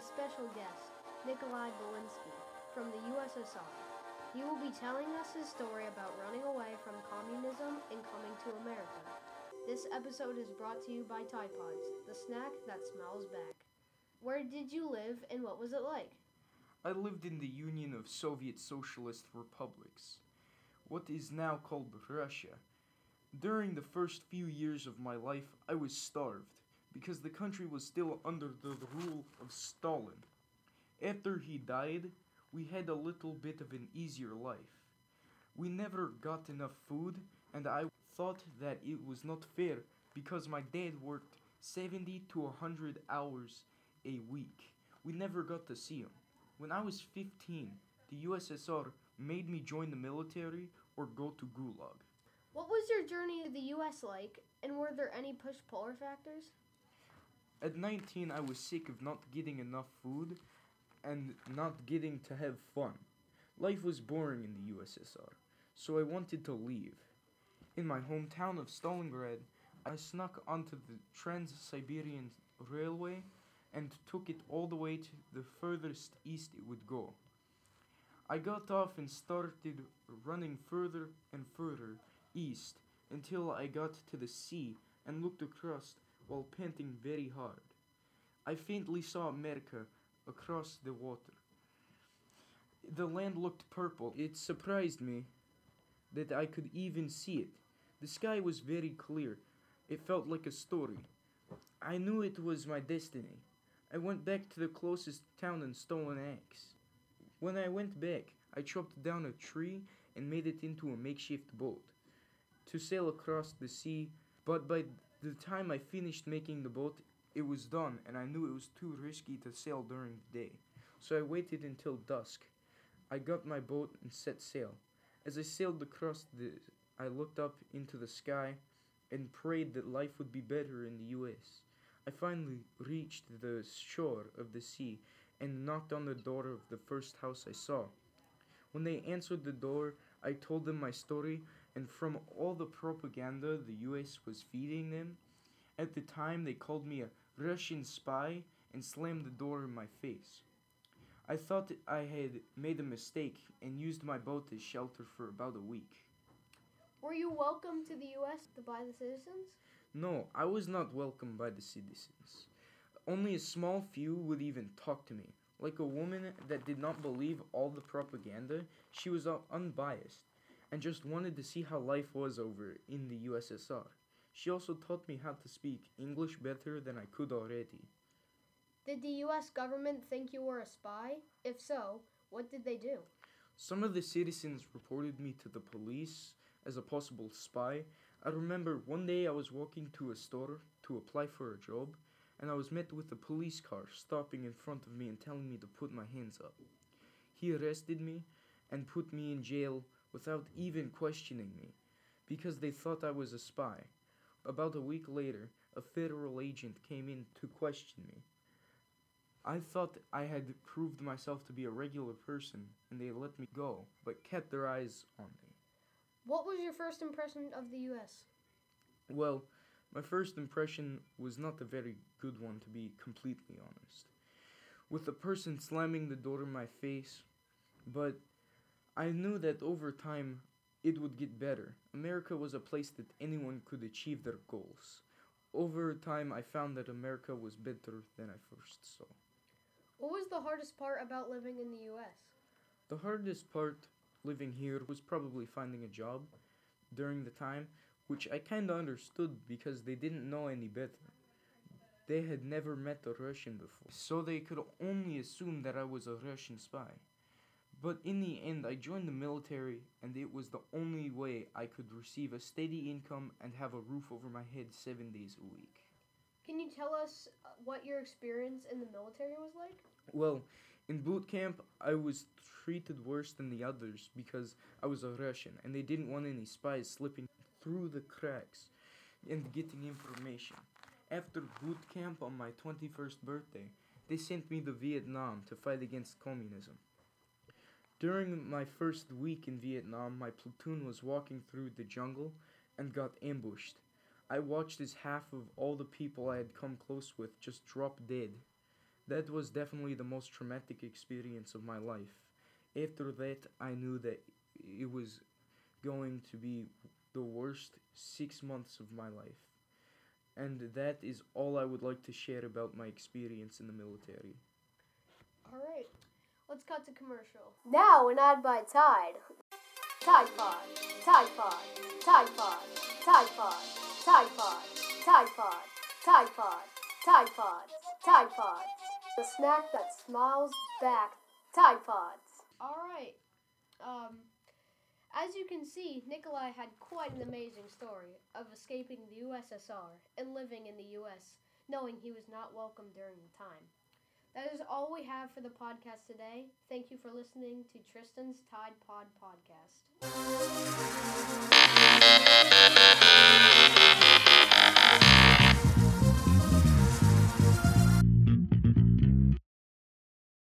special guest, Nikolai Belinsky, from the USSR. He will be telling us his story about running away from communism and coming to America. This episode is brought to you by Tide Pods, the snack that smells back. Where did you live and what was it like? I lived in the Union of Soviet Socialist Republics, what is now called Russia. During the first few years of my life, I was starved because the country was still under the rule of Stalin. After he died, we had a little bit of an easier life. We never got enough food, and I thought that it was not fair because my dad worked 70 to 100 hours a week. We never got to see him. When I was 15, the USSR made me join the military or go to Gulag. What was your journey to the US like, and were there any push puller factors? At 19, I was sick of not getting enough food and not getting to have fun. Life was boring in the USSR, so I wanted to leave. In my hometown of Stalingrad, I snuck onto the Trans Siberian Railway and took it all the way to the furthest east it would go. I got off and started running further and further east until I got to the sea and looked across while panting very hard. I faintly saw America across the water. The land looked purple. It surprised me that I could even see it. The sky was very clear. It felt like a story. I knew it was my destiny. I went back to the closest town and stole an axe. When I went back, I chopped down a tree and made it into a makeshift boat to sail across the sea, but by the time I finished making the boat, it was done and I knew it was too risky to sail during the day. So I waited until dusk. I got my boat and set sail. As I sailed across the I looked up into the sky and prayed that life would be better in the US. I finally reached the shore of the sea and knocked on the door of the first house I saw. When they answered the door, I told them my story, and from all the propaganda the US was feeding them, at the time they called me a Russian spy and slammed the door in my face. I thought I had made a mistake and used my boat as shelter for about a week. Were you welcome to the US by the citizens? No, I was not welcomed by the citizens. Only a small few would even talk to me. Like a woman that did not believe all the propaganda, she was unbiased and just wanted to see how life was over in the USSR. She also taught me how to speak English better than I could already. Did the US government think you were a spy? If so, what did they do? Some of the citizens reported me to the police as a possible spy. I remember one day I was walking to a store to apply for a job, and I was met with a police car stopping in front of me and telling me to put my hands up. He arrested me and put me in jail without even questioning me because they thought I was a spy. About a week later, a federal agent came in to question me. I thought I had proved myself to be a regular person and they let me go, but kept their eyes on me. What was your first impression of the US? Well, my first impression was not a very good one, to be completely honest. With a person slamming the door in my face, but I knew that over time it would get better. America was a place that anyone could achieve their goals. Over time, I found that America was better than I first saw. What was the hardest part about living in the US? The hardest part living here was probably finding a job during the time, which I kinda understood because they didn't know any better. They had never met a Russian before, so they could only assume that I was a Russian spy. But in the end, I joined the military, and it was the only way I could receive a steady income and have a roof over my head seven days a week. Can you tell us uh, what your experience in the military was like? Well, in boot camp, I was treated worse than the others because I was a Russian, and they didn't want any spies slipping through the cracks and getting information. After boot camp on my 21st birthday, they sent me to Vietnam to fight against communism. During my first week in Vietnam, my platoon was walking through the jungle and got ambushed. I watched as half of all the people I had come close with just drop dead. That was definitely the most traumatic experience of my life. After that, I knew that it was going to be the worst six months of my life. And that is all I would like to share about my experience in the military. All right, let's cut to commercial. Now an ad by Tide. Tide Pod, Tide Pod, Tide Pod, Tide Pod, Tide Pod, Tide Pod, Tide Pod, Tide Pods, Tide Pods. The snack that smiles back. Tide Pods. All right. Um, as you can see, Nikolai had quite an amazing story of escaping the USSR and living in the US, knowing he was not welcome during the time. That is all we have for the podcast today. Thank you for listening to Tristan's Tide Pod podcast.